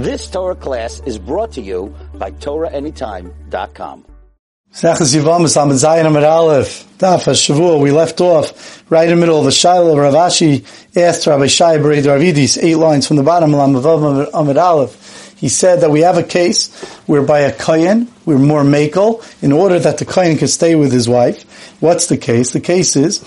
This Torah class is brought to you by TorahAnytime.com. Sechas Yivamis Amid Zayin Amid Aleph, Daf Shavua. We left off right in the middle of the Shiloh. Rav Ashi asked Rabbi Shai Bered Ravidis, eight lines from the bottom, Lamavav Amid Aleph. He said that we have a case whereby a kohen, we're more makel, in order that the kohen can stay with his wife. What's the case? The case is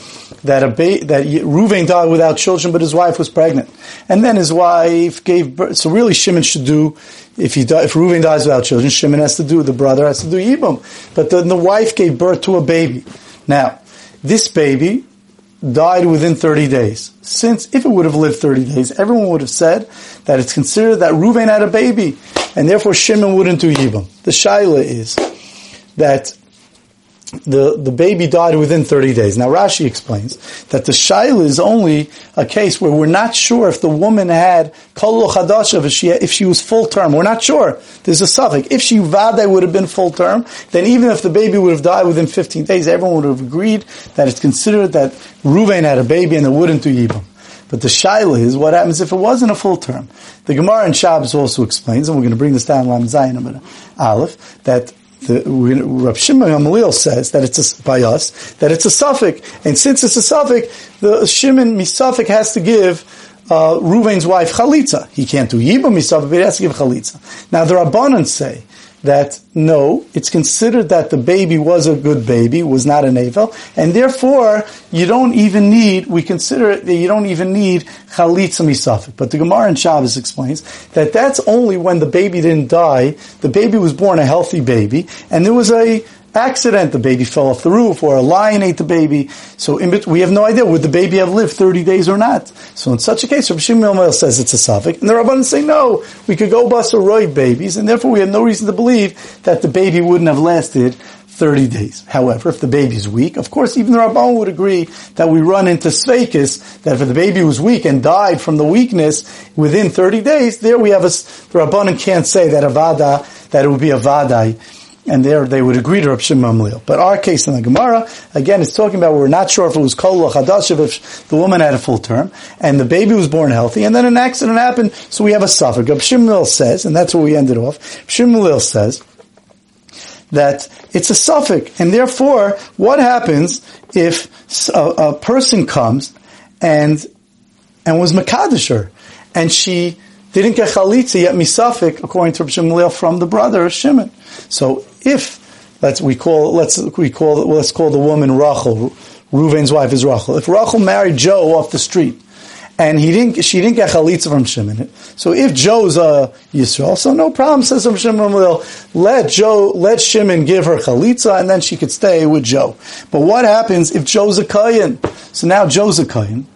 that a ba- that Ruvain died without children, but his wife was pregnant, and then his wife gave birth. So really, Shimon should do if he die, if Ruvain dies without children, Shimon has to do the brother has to do Yibum, but then the wife gave birth to a baby. Now, this baby died within 30 days. Since if it would have lived 30 days, everyone would have said that it's considered that Ruvain had a baby, and therefore Shimon wouldn't do Yibam. The Shaila is that the, the baby died within 30 days. Now Rashi explains that the shaila is only a case where we're not sure if the woman had kol chadashav, if she, if she was full term. We're not sure. There's a suffix. If she vade would have been full term, then even if the baby would have died within 15 days, everyone would have agreed that it's considered that Ruvain had a baby and it wouldn't do yibam. But the shaila is what happens if it wasn't a full term. The Gemara in Shabbos also explains, and we're going to bring this down Lam Zayin Aleph, that the, Rav Shimon Gamaliel says that it's a, by us that it's a suffix, and since it's a suffix, the Shimon misafik has to give uh, Ruvain's wife chalitza. He can't do yibum misafik, but he has to give chalitza. Now the Rabbanan say that no, it's considered that the baby was a good baby, was not an avel, and therefore you don't even need, we consider that you don't even need chalitza misafik. But the Gemara in Shabbos explains that that's only when the baby didn't die, the baby was born a healthy baby, and there was a accident, the baby fell off the roof, or a lion ate the baby. So in, we have no idea, would the baby have lived 30 days or not? So in such a case, Rabbi Shimon says it's a suffix, and the Rabbanan say no, we could go bust a roy babies, and therefore we have no reason to believe that the baby wouldn't have lasted 30 days. However, if the baby's weak, of course, even the Rabban would agree that we run into Sveikis, that if the baby was weak and died from the weakness within 30 days, there we have a, the Rabbanan can't say that a vada, that it would be a vadai and there they would agree to Rav Shimon. But our case in the Gemara, again, it's talking about we're not sure if it was kol chadashiv, if the woman had a full term, and the baby was born healthy, and then an accident happened, so we have a suffix. Rav Shimon says, and that's where we ended off, Shimon says, that it's a suffix, and therefore, what happens if a, a person comes and and was makadisher, and she didn't get chalitza yet misafik, according to Rav Shimon from the brother of Shimon. So if let's we call let's we call let's call the woman Rachel, Reuven's wife is Rachel. If Rachel married Joe off the street, and he didn't, she didn't get chalitza from Shimon. So if Joe's a Yisrael, so no problem, says from Shimon, let Joe, let Shimon give her chalitza, and then she could stay with Joe. But what happens if Joe's a kohen? So now Joe's a kohen.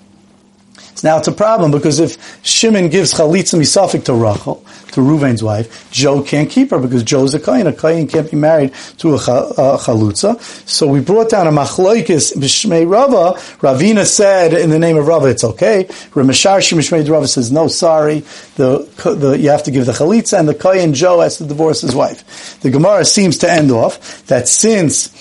Now it's a problem because if Shimon gives chalitza misafik to Rachel, to Ruvain's wife, Joe can't keep her because Joe's a kohen. A kohen can't be married to a, chalutza. Uh, so we brought down a machloikis b'shmei Rava. Ravina said in the name of Rava it's okay. Ramesharshi b'shmei Rava says no, sorry. The, the, you have to give the chalitza, and the kohen Joe has to divorce his wife. The Gemara seems to end off that since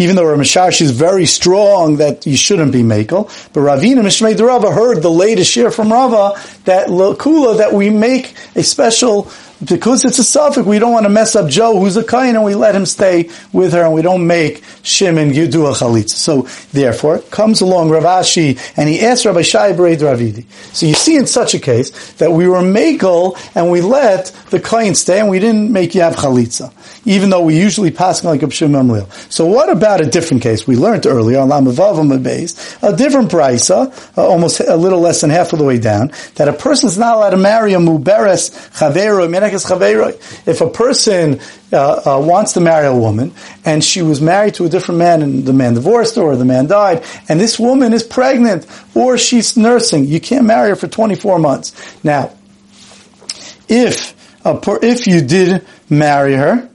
even though Ramashash is very strong that you shouldn't be makel, but Ravina Mishmei Rava heard the latest year from Rava that Kula that we make a special because it's a suffix, we don't want to mess up Joe, who's a kain, and we let him stay with her, and we don't make Shimon a chalitza. So, therefore, comes along Rav Ashi, and he asks Rabbi Shai Bered Ravidi. So you see in such a case that we were makel, and we let the kain stay, and we didn't make Yav chalitza, even though we usually pass like a Shimon Lil. So what about a different case? We learned earlier on Lamavavam base, a different brisa, uh, almost a little less than half of the way down, that a person is not allowed to marry a muberes chavero if a person uh, uh, wants to marry a woman and she was married to a different man and the man divorced her or the man died and this woman is pregnant or she's nursing, you can't marry her for 24 months. Now, if if you did marry her,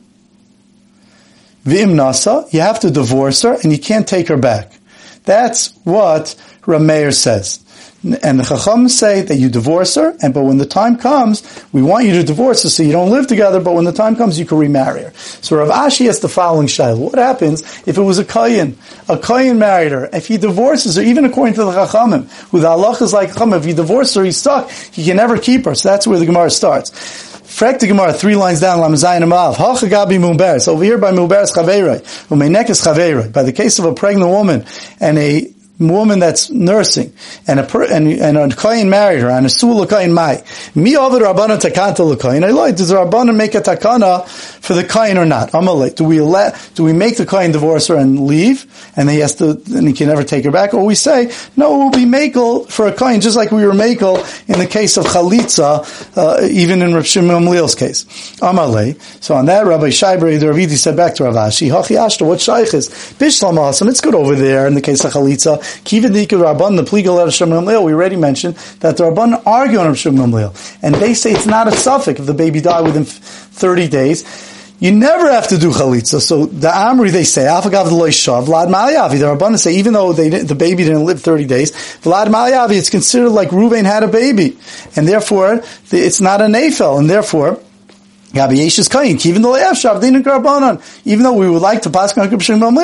v'im nasa, you have to divorce her and you can't take her back. That's what Rameir says. And the Chacham say that you divorce her, and but when the time comes, we want you to divorce her so you don't live together, but when the time comes, you can remarry her. So Rav Ashi has the following shayla. What happens if it was a Kayin? A Kayin married her. If he divorces her, even according to the Chachamim, who the Allah is like Chacham, if he divorces her, he's stuck. He can never keep her. So that's where the Gemara starts. Frek the Gemara, three lines down, Lam Zayin Amav. Hachagabi Muberes. Over here by Muberes Chaveiroi. Umeinekes Chaveiroi. By the case of a pregnant woman and a woman that's nursing and a per, and and a kohen married her and a sul kohen mai mi over rabbanon takanta l'kohen I like does the rabbanon make a takana for the kohen or not? Amalek do we let do we make the kohen divorce her and leave and then he has to and he can never take her back? Or we say no we'll be makel for a kohen just like we were makel in the case of chalitza uh, even in Rav Shimon Leil's case. Amalek so on that Rabbi Shaiber the Ravidi said back to Rav Ashi Hachi Ashta what shaykh is? Bishlam it's good over there in the case of chalitza Kiva Dika Rabban, the Pligal of Shimon we already mentioned that the Rabban argue on Shimon and they say it's not a suffix if the baby died within 30 days. You never have to do chalitza. So the Amri they say, Afagav the Shav, Vlad Malayavi. The Rabbanan say, even though they the baby didn't live 30 days, Vlad Malayavi, it's considered like Ruvain had a baby. And therefore, it's not a nafel. And therefore, even though even though we would like to pass on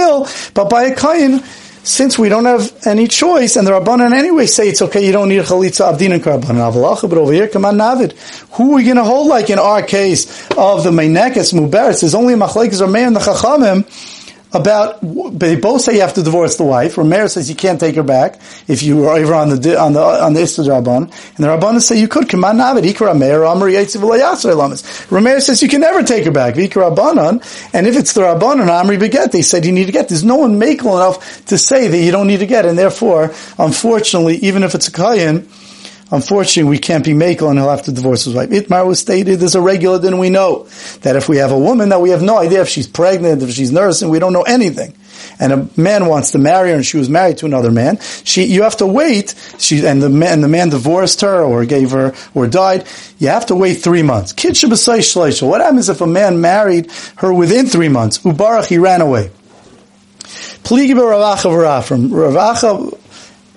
but by a kain, since we don't have any choice, and the Rabbanan anyway say it's okay, you don't need chalitza abdin and karbanan avalacha, but over here, come on, navid. Who are we going to hold like in our case of the meinekes muberes? There's only machlekes or and the chachamim about they both say you have to divorce the wife. Rameir says you can't take her back if you are over on the on the on the Istud Rabban, and the Rabban say you could. Rameir says you can never take her back. And if it's the Rabbanon Amri beget, they said you need to get. There's no one makel enough to say that you don't need to get, and therefore, unfortunately, even if it's a kayan Unfortunately, we can't be makel and he'll have to divorce his wife. Itmar was stated as a regular, then we know that if we have a woman that we have no idea if she's pregnant, if she's nursing, we don't know anything. And a man wants to marry her and she was married to another man. She, you have to wait. She, and the man, the man divorced her or gave her, or died. You have to wait three months. What happens if a man married her within three months? Ubarach, he ran away. Pligi Ravacha from Ravacha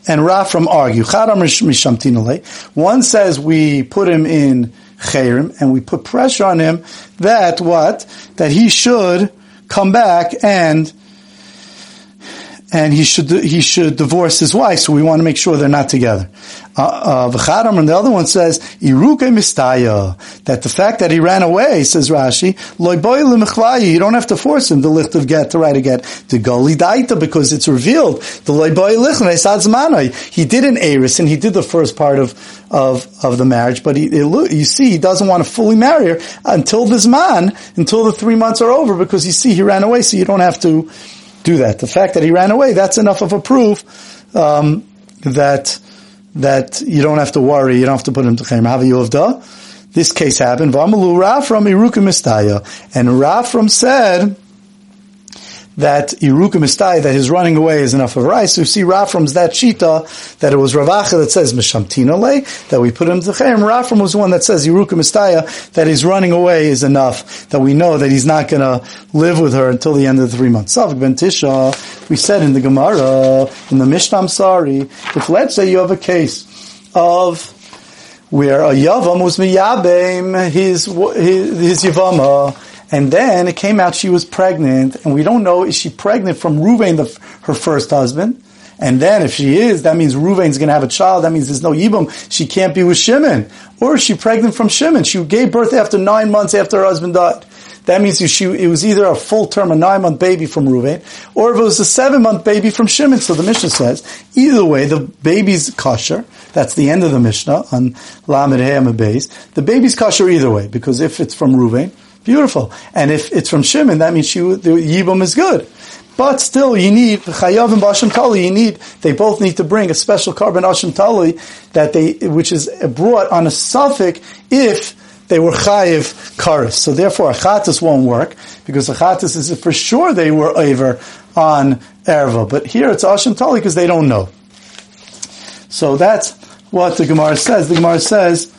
and Rafram argue. One says we put him in chayrim and we put pressure on him that what that he should come back and and he should he should divorce his wife. So we want to make sure they're not together. Uh, uh, and the other one says iruke mistaya that the fact that he ran away says Rashi loy You don't have to force him the licht of get to write a get to daita because it's revealed the loy boy He did an eris and he did the first part of of of the marriage, but he, you see he doesn't want to fully marry her until this man until the three months are over because you see he ran away. So you don't have to do that. The fact that he ran away, that's enough of a proof um, that that you don't have to worry, you don't have to put him to Chaim. Have This case happened. Vamalu Rafram Irukim And Rafram said, that Iruka Mistai, that his running away is enough of rice. You see Rafram's that Shita, that it was Ravacha that says Mishamtina Le, that we put him to Chayim. Rafram was the one that says Iruka Mistaya, that his running away is enough, that we know that he's not gonna live with her until the end of the three months. Savik ben Tisha, we said in the Gemara, in the Mishnah, I'm sorry, if let's say you have a case of where a Yavam was miyabem his, his, his Yavama, and then it came out she was pregnant, and we don't know is she pregnant from Ruvain, the, her first husband. And then if she is, that means Ruvain's going to have a child. That means there's no Yibam. She can't be with Shimon. Or is she pregnant from Shimon? She gave birth after nine months after her husband died. That means she, it was either a full term, a nine month baby from Ruvain, or if it was a seven month baby from Shimon. So the Mishnah says, either way, the baby's kosher. That's the end of the Mishnah on Lamed He'am The baby's kosher either way, because if it's from Ruvain, Beautiful. And if it's from Shimon, that means she, the Yibam is good. But still, you need Chayav and Basham Tali. You need they both need to bring a special carbon Asham Tali that they which is brought on a suffix if they were Chayiv Karis. So therefore, a Chatas won't work because a Chatas is for sure they were over on Erva. But here it's Asham Tali because they don't know. So that's what the Gemara says. The Gemara says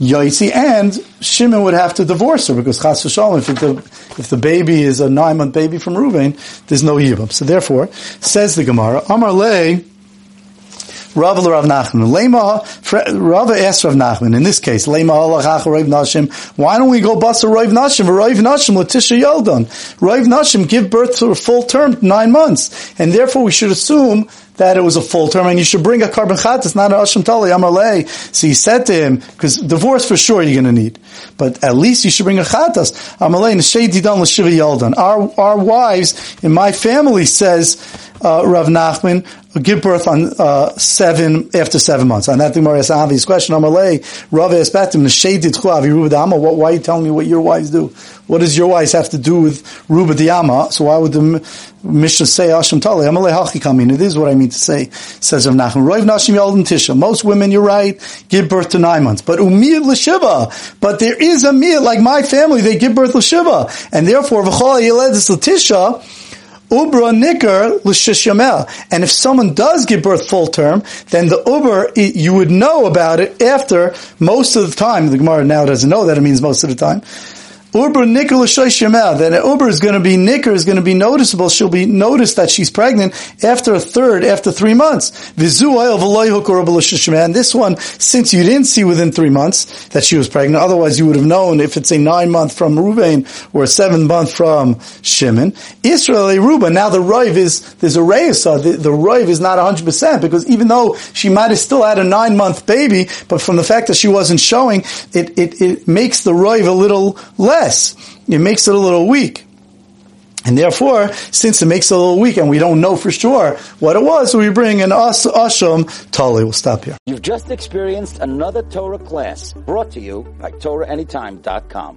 Yaitzi, and Shimon would have to divorce her because Chas v'shalom, if the if the baby is a nine month baby from Ruvain, there's no yibam. So therefore, says the Gemara, Amar Le, Rav Rav Nachman. Lema, Rav asked Rav Nachman, in this case, Lema halachach Rav Nashim, why don't we go bust a Rav Nashim, Rav Nashim, Latisha Yeldon? Rav Nashim give birth to a full term, nine months, and therefore we should assume that it was a full term, and you should bring a carbon chatas, not an asham tali, amalei. So he said to him, because divorce for sure you're going to need, but at least you should bring a chatas, amalei, neshei didan l'shiva yaldan. Our, our wives in my family says, uh, Rav Nachman, give birth on uh, seven after seven months. On that, the Gemara asked his question. Amalei, Rav asked back to him, Why are you telling me what your wives do? What does your wives have to do with Ruba Diyama? So why would the Mishnah say Asham Tali? Amalei Hachi Kamin. It is what I mean to say, says Rav Nachman. Rav Nashim Tisha. Most women, you're right, give birth to nine months. But Umiyad L'Shiva. But there is a meal, like my family, they give birth L'Shiva. And therefore, V'chol Yeledis L'Tisha, Ubra nikar l'shishamel. And if someone does give birth full term, then the uber, you would know about it after most of the time. The Gemara now doesn't know that it means most of the time. Uber nikr l'shoishimel. Then an Uber is going to be nikr, is going to be noticeable. She'll be noticed that she's pregnant after a third, after three months. And this one, since you didn't see within three months that she was pregnant, otherwise you would have known if it's a nine month from Ruvain or a seven month from Shimon. Israel Ruba. Now the Rive is, there's a Reisa. The, the Rive is not 100% because even though she might have still had a nine month baby, but from the fact that she wasn't showing, it, it, it makes the Rive a little less less. It makes it a little weak. And therefore, since it makes it a little weak and we don't know for sure what it was, we bring an As- Asham Tali. We'll stop here. You've just experienced another Torah class brought to you by TorahAnytime.com.